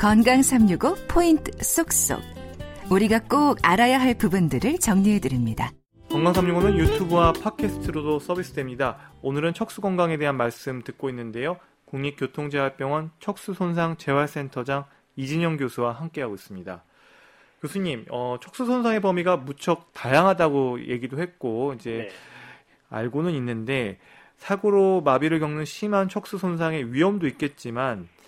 건강 365 포인트 쏙쏙. 우리가 꼭 알아야 할 부분들을 정리해 드립니다. 건강 365는 유튜브와 팟캐스트로도 서비스됩니다. 오늘은 척수 건강에 대한 말씀 듣고 있는데요. 국립교통재활병원 척수 손상 재활센터장 이진영 교수와 함께하고 있습니다. 교수님, 어, 척수 손상의 범위가 무척 다양하다고 얘기도 했고 이제 네. 알고는 있는데 사고로 마비를 겪는 심한 척수 손상의 위험도 있겠지만 네.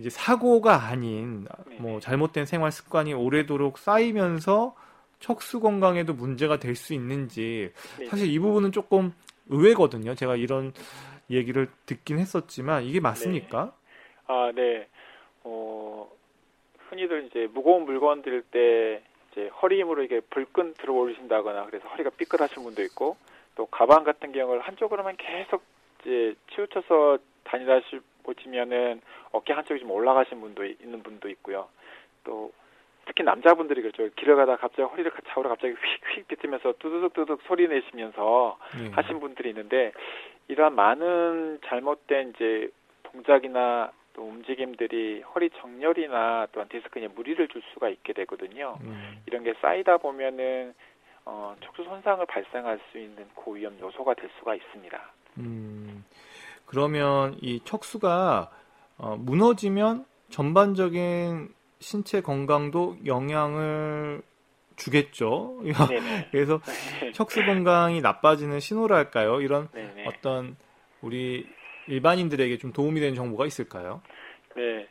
이제 사고가 아닌 네. 뭐 잘못된 생활 습관이 오래도록 쌓이면서 척수 건강에도 문제가 될 수 있는지 네. 사실 이 부분은 조금 의외거든요. 제가 이런 얘기를 듣긴 했었지만 이게 맞습니까? 네. 아, 네. 어, 흔히들 이제 무거운 물건 들 때 이제 허리 힘으로 이게 불끈 들어 올리신다거나 그래서 허리가 삐끗하신 분도 있고 또 가방 같은 경우를 한쪽으로만 계속 이제 치우쳐서 다니다 보시면은 어깨 한쪽이 좀 올라가신 분도 있는 분도 있고요. 또 특히 남자분들이 그렇죠. 길을 가다 갑자기 허리를 좌우로 갑자기 휙휙 비트면서 뚜두둑뚜둑 소리 내시면서 네. 하신 분들이 있는데 이러한 많은 잘못된 이제 동작이나 또 움직임들이 허리 정렬이나 또한 디스크에 무리를 줄 수가 있게 되거든요. 음. 이런 게 쌓이다 보면은 어, 척수 손상을 발생할 수 있는 고위험 요소가 될 수가 있습니다. 음, 그러면 이 척수가 어, 무너지면 전반적인 신체 건강도 영향을 주겠죠. 그래서 척수 건강이 나빠지는 신호랄까요? 이런 네네. 어떤 우리 일반인들에게 좀 도움이 되는 정보가 있을까요? 네.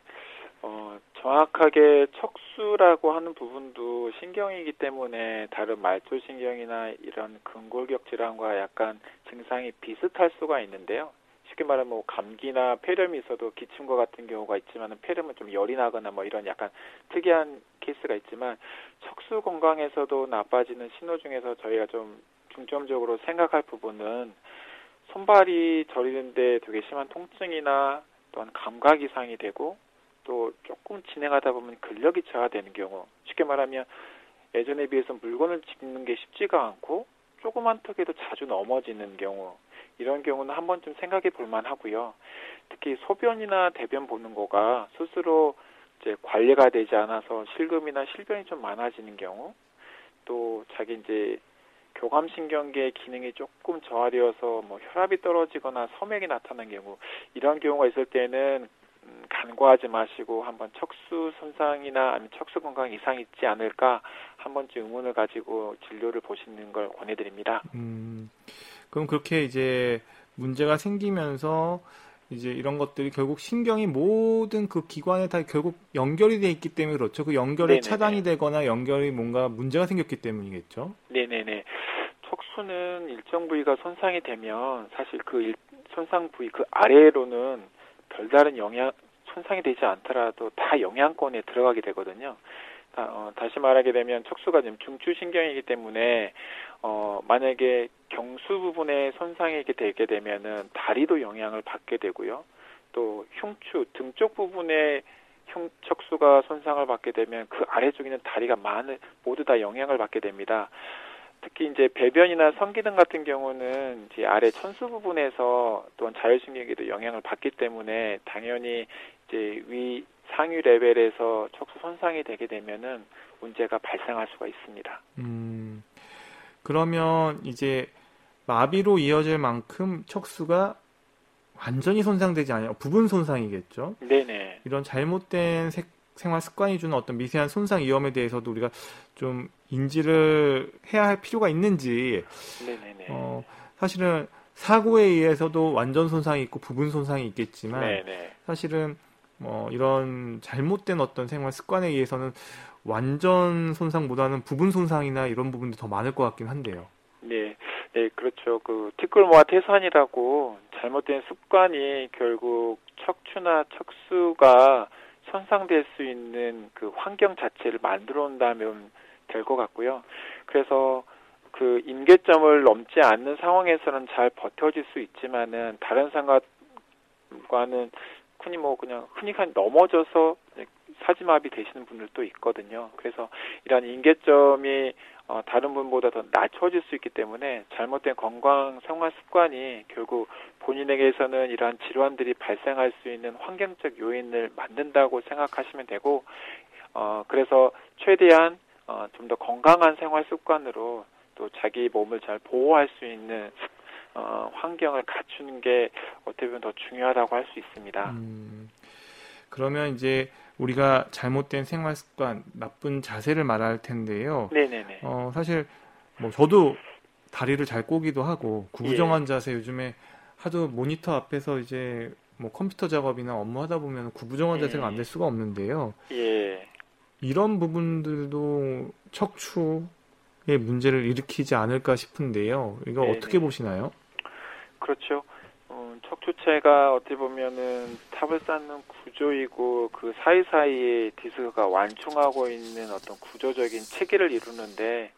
어, 정확하게 척수라고 하는 부분도 신경이기 때문에 다른 말초신경이나 이런 근골격 질환과 약간 증상이 비슷할 수가 있는데요. 쉽게 말하면 뭐 감기나 폐렴이 있어도 기침과 같은 경우가 있지만 폐렴은 좀 열이 나거나 뭐 이런 약간 특이한 케이스가 있지만 척수 건강에서도 나빠지는 신호 중에서 저희가 좀 중점적으로 생각할 부분은 손발이 저리는데 되게 심한 통증이나 또한 감각 이상이 되고 또 조금 진행하다 보면 근력이 저하되는 경우 쉽게 말하면 예전에 비해서 물건을 짚는 게 쉽지가 않고 조그만 턱에도 자주 넘어지는 경우 이런 경우는 한 번쯤 생각해 볼 만 하고요. 특히 소변이나 대변 보는 거가 스스로 이제 관리가 되지 않아서 실금이나 실변이 좀 많아지는 경우 또 자기 이제 교감신경계 기능이 조금 저하되어서 뭐 혈압이 떨어지거나 섬액이 나타나는 경우 이런 경우가 있을 때는 음, 간과하지 마시고 한번 척수 손상이나 아니면 척수 건강 이상이 있지 않을까 한 번쯤 의문을 가지고 진료를 보시는 걸 권해드립니다. 음, 그럼 그렇게 이제 문제가 생기면서 이제 이런 것들이 결국 신경이 모든 그 기관에 다 결국 연결이 돼 있기 때문에 그렇죠. 그 연결이 네네네. 차단이 되거나 연결이 뭔가 문제가 생겼기 때문이겠죠. 네네네. 척수는 일정 부위가 손상이 되면 사실 그 일, 손상 부위 그 아래로는 별다른 영향 손상이 되지 않더라도 다 영향권에 들어가게 되거든요. 다, 어, 다시 말하게 되면 척수가 지금 중추신경이기 때문에 어, 만약에 경수 부분에 손상이 되게 되면은 다리도 영향을 받게 되고요. 또 흉추 등 쪽 부분에 흉 척수가 손상을 받게 되면 그 아래쪽에 있는 다리가 많은 모두 다 영향을 받게 됩니다. 특히 이제 배변이나 성기능 같은 경우는 이제 아래 천수 부분에서 또한 자율신경에도 영향을 받기 때문에 당연히 이제 위 상위 레벨에서 척수 손상이 되게 되면은 문제가 발생할 수가 있습니다. 음, 그러면 이제 마비로 이어질 만큼 척수가 완전히 손상되지 않아요. 부분 손상이겠죠. 네네. 이런 잘못된 색, 생활 습관이 주는 어떤 미세한 손상 위험에 대해서도 우리가 좀 인지를 해야 할 필요가 있는지. 네네네. 어, 사실은 사고에 의해서도 완전 손상이 있고 부분 손상이 있겠지만 네네. 사실은 뭐 이런 잘못된 어떤 생활 습관에 의해서는 완전 손상보다는 부분 손상이나 이런 부분도 더 많을 것 같긴 한데요. 네, 네 그렇죠. 그 티끌모아 태산이라고 잘못된 습관이 결국 척추나 척수가 손상될 수 있는 그 환경 자체를 만들어 온다면 될 것 같고요. 그래서 그 임계점을 넘지 않는 상황에서는 잘 버텨질 수 있지만은 다른 상황과는 흔히 뭐 그냥 흔히 넘어져서 사지마비 되시는 분들도 있거든요. 그래서 이러한 임계점이 어, 다른 분보다 더 낮춰질 수 있기 때문에 잘못된 건강 생활 습관이 결국 본인에게서는 이러한 질환들이 발생할 수 있는 환경적 요인을 만든다고 생각하시면 되고 어, 그래서 최대한 어, 좀 더 건강한 생활 습관으로 또 자기 몸을 잘 보호할 수 있는 어, 환경을 갖추는 게 어떻게 보면 더 중요하다고 할 수 있습니다. 음, 그러면 이제 우리가 잘못된 생활 습관, 나쁜 자세를 말할 텐데요. 네네네. 어, 사실 뭐 저도 다리를 잘 꼬기도 하고 구부정한 예. 자세 요즘에 하도 모니터 앞에서 이제 뭐 컴퓨터 작업이나 업무 하다 보면 구부정한 예. 자세가 안 될 수가 없는데요. 예. 이런 부분들도 척추의 문제를 일으키지 않을까 싶은데요. 이거 네네. 어떻게 보시나요? 그렇죠. 척추체가 어떻게 보면은 탑을 쌓는 구조이고 그 사이사이에 디스크가 완충하고 있는 어떤 구조적인 체계를 이루는데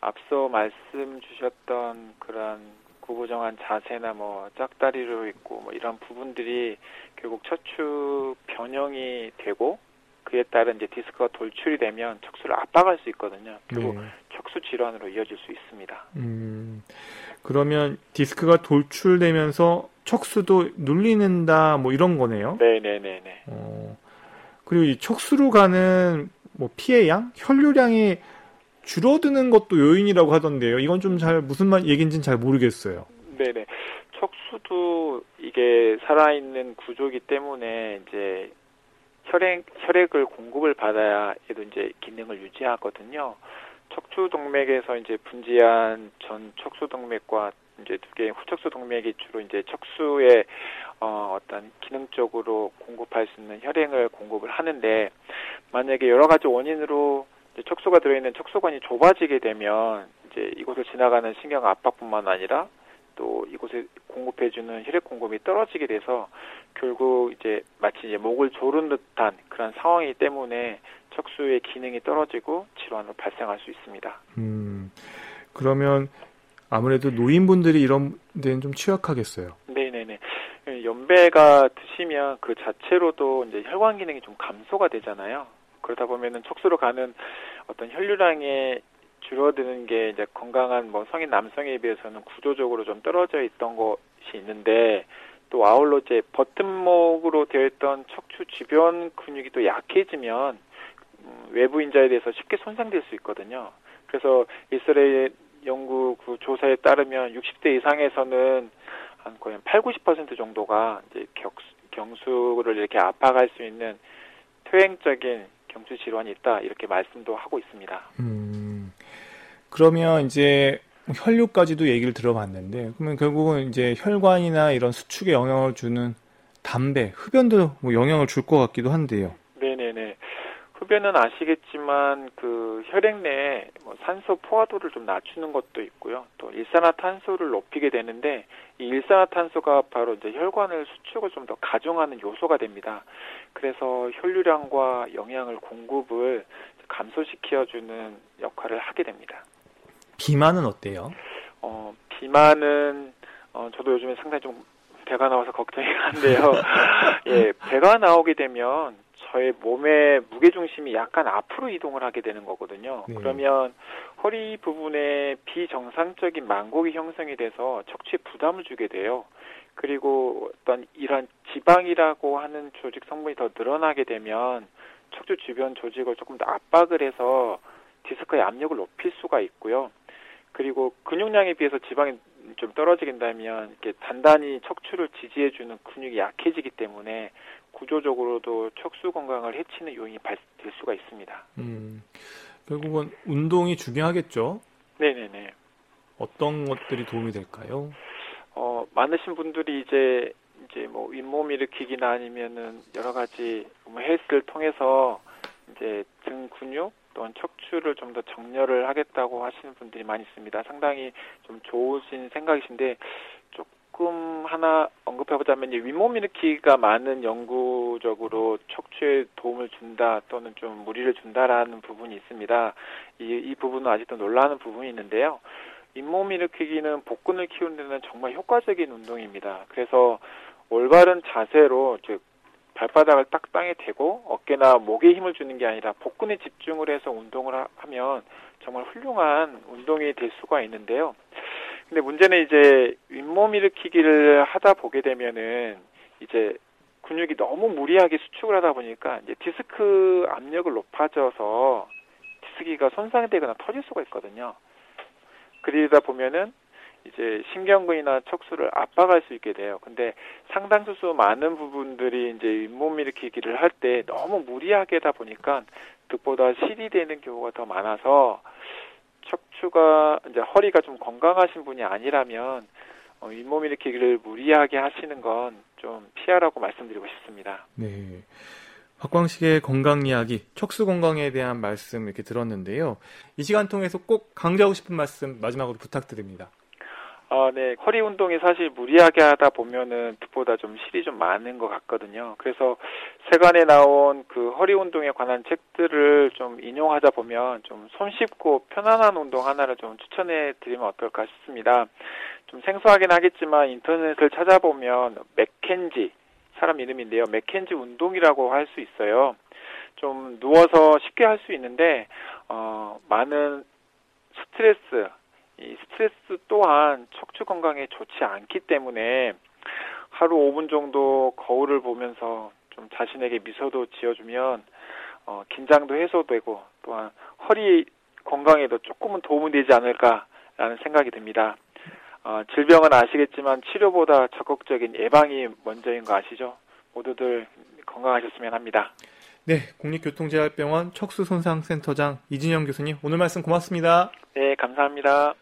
앞서 말씀 주셨던 그런 구부정한 자세나 뭐 짝다리로 있고 뭐 이런 부분들이 결국 척추 변형이 되고 그에 따른 이제 디스크가 돌출이 되면 척수를 압박할 수 있거든요. 결국 네. 척수 질환으로 이어질 수 있습니다. 음, 그러면 디스크가 돌출되면서 척수도 눌리는다 뭐 이런 거네요. 네네네네. 어, 그리고 이 척수로 가는 뭐 피해 양, 혈류량이 줄어드는 것도 요인이라고 하던데요. 이건 좀 잘 무슨 말 얘기인지는 잘 모르겠어요. 네네. 척수도 이게 살아있는 구조기 때문에 이제 혈액 혈액을 공급을 받아야 얘도 이제 기능을 유지하거든요. 척추 동맥에서 이제 분지한 전 척수 동맥과 이제 두 개의 후척수 동맥이 주로 이제 척수에 어, 어떤 기능적으로 공급할 수 있는 혈행을 공급을 하는데 만약에 여러 가지 원인으로 척수가 들어있는 척수관이 좁아지게 되면 이제 이곳을 지나가는 신경 압박뿐만 아니라 또 이곳에 공급해주는 혈액 공급이 떨어지게 돼서 결국 이제 마치 이제 목을 조른 듯한 그런 상황이기 때문에 척수의 기능이 떨어지고 질환으로 발생할 수 있습니다. 음, 그러면 아무래도 노인분들이 이런 데는 좀 취약하겠어요. 네네네. 연배가 드시면 그 자체로도 이제 혈관 기능이 좀 감소가 되잖아요. 그러다 보면은 척수로 가는 어떤 혈류량이 줄어드는 게 이제 건강한 뭐 성인 남성에 비해서는 구조적으로 좀 떨어져 있던 것이 있는데 또 아울러 이제 버튼목으로 되어 있던 척추 주변 근육이 또 약해지면 음, 외부 인자에 대해서 쉽게 손상될 수 있거든요. 그래서 이스라엘 연구 그 조사에 따르면 60대 이상에서는 한 거의 8, 90% 정도가 이제 격수, 경수를 이렇게 압박할 수 있는 퇴행적인 경추 질환이 있다 이렇게 말씀도 하고 있습니다. 음, 그러면 이제 혈류까지도 얘기를 들어봤는데 그러면 결국은 이제 혈관이나 이런 수축에 영향을 주는 담배, 흡연도 뭐 영향을 줄 것 같기도 한데요. 흡연은 아시겠지만 그 혈액 내에 뭐 산소 포화도를 좀 낮추는 것도 있고요. 또 일산화탄소를 높이게 되는데 이 일산화탄소가 바로 이제 혈관을 수축을 좀 더 가중하는 요소가 됩니다. 그래서 혈류량과 영양을 공급을 감소시켜주는 역할을 하게 됩니다. 비만은 어때요? 어, 비만은 어, 저도 요즘에 상당히 좀 배가 나와서 걱정이 한데요. 예, 배가 나오게 되면 저의 몸의 무게 중심이 약간 앞으로 이동을 하게 되는 거거든요. 네. 그러면 허리 부분에 비정상적인 만곡이 형성이 돼서 척추에 부담을 주게 돼요. 그리고 어떤 이런 지방이라고 하는 조직 성분이 더 늘어나게 되면 척추 주변 조직을 조금 더 압박을 해서 디스크의 압력을 높일 수가 있고요. 그리고 근육량에 비해서 지방이 좀 떨어지긴다면 이렇게 단단히 척추를 지지해주는 근육이 약해지기 때문에 구조적으로도 척수 건강을 해치는 요인이 될 수가 있습니다. 음, 결국은 운동이 중요하겠죠? 네네네. 어떤 것들이 도움이 될까요? 어, 많으신 분들이 이제 이제 뭐 윗몸 일으키기나 아니면은 여러 가지 뭐 헬스를 통해서 이제 등 근육 또는 척추를 좀 더 정렬을 하겠다고 하시는 분들이 많이 있습니다. 상당히 좀 좋으신 생각이신데 조금 하나 언급해보자면 윗몸 일으키기가 많은 연구적으로 척추에 도움을 준다 또는 좀 무리를 준다라는 부분이 있습니다. 이, 이 부분은 아직도 놀라는 부분이 있는데요. 윗몸 일으키기는 복근을 키우는 데는 정말 효과적인 운동입니다. 그래서 올바른 자세로 즉 발바닥을 딱 땅에 대고 어깨나 목에 힘을 주는 게 아니라 복근에 집중을 해서 운동을 하면 정말 훌륭한 운동이 될 수가 있는데요. 근데 문제는 이제 윗몸 일으키기를 하다 보게 되면은 이제 근육이 너무 무리하게 수축을 하다 보니까 이제 디스크 압력을 높아져서 디스기가 손상되거나 터질 수가 있거든요. 그러다 보면은 이제 신경근이나 척수를 압박할 수 있게 돼요. 근데 상당수 많은 부분들이 이제 윗몸 일으키기를 할 때 너무 무리하게 하다 보니까 득보다 실이 되는 경우가 더 많아서 척추가 이제 허리가 좀 건강하신 분이 아니라면 어, 윗몸 일으키기를 무리하게 하시는 건 좀 피하라고 말씀드리고 싶습니다. 네. 박광식의 건강 이야기, 척수 건강에 대한 말씀 이렇게 들었는데요. 이 시간 통해서 꼭 강조하고 싶은 말씀 마지막으로 부탁드립니다. 아, 네. 허리 운동이 사실 무리하게 하다 보면은 득보다 좀 실이 좀 많은 것 같거든요. 그래서 세간에 나온 그 허리 운동에 관한 책들을 좀 인용하다 보면 좀 손쉽고 편안한 운동 하나를 좀 추천해 드리면 어떨까 싶습니다. 좀 생소하긴 하겠지만 인터넷을 찾아보면 맥켄지 사람 이름인데요. 맥켄지 운동이라고 할 수 있어요. 좀 누워서 쉽게 할 수 있는데 어 많은 스트레스 이 스트레스 또한 척추 건강에 좋지 않기 때문에 하루 5분 정도 거울을 보면서 좀 자신에게 미소도 지어주면 어, 긴장도 해소되고 또한 허리 건강에도 조금은 도움이 되지 않을까라는 생각이 듭니다. 어, 질병은 아시겠지만 치료보다 적극적인 예방이 먼저인 거 아시죠? 모두들 건강하셨으면 합니다. 네, 국립교통재활병원 척수손상센터장 이진영 교수님 오늘 말씀 고맙습니다. 네, 감사합니다.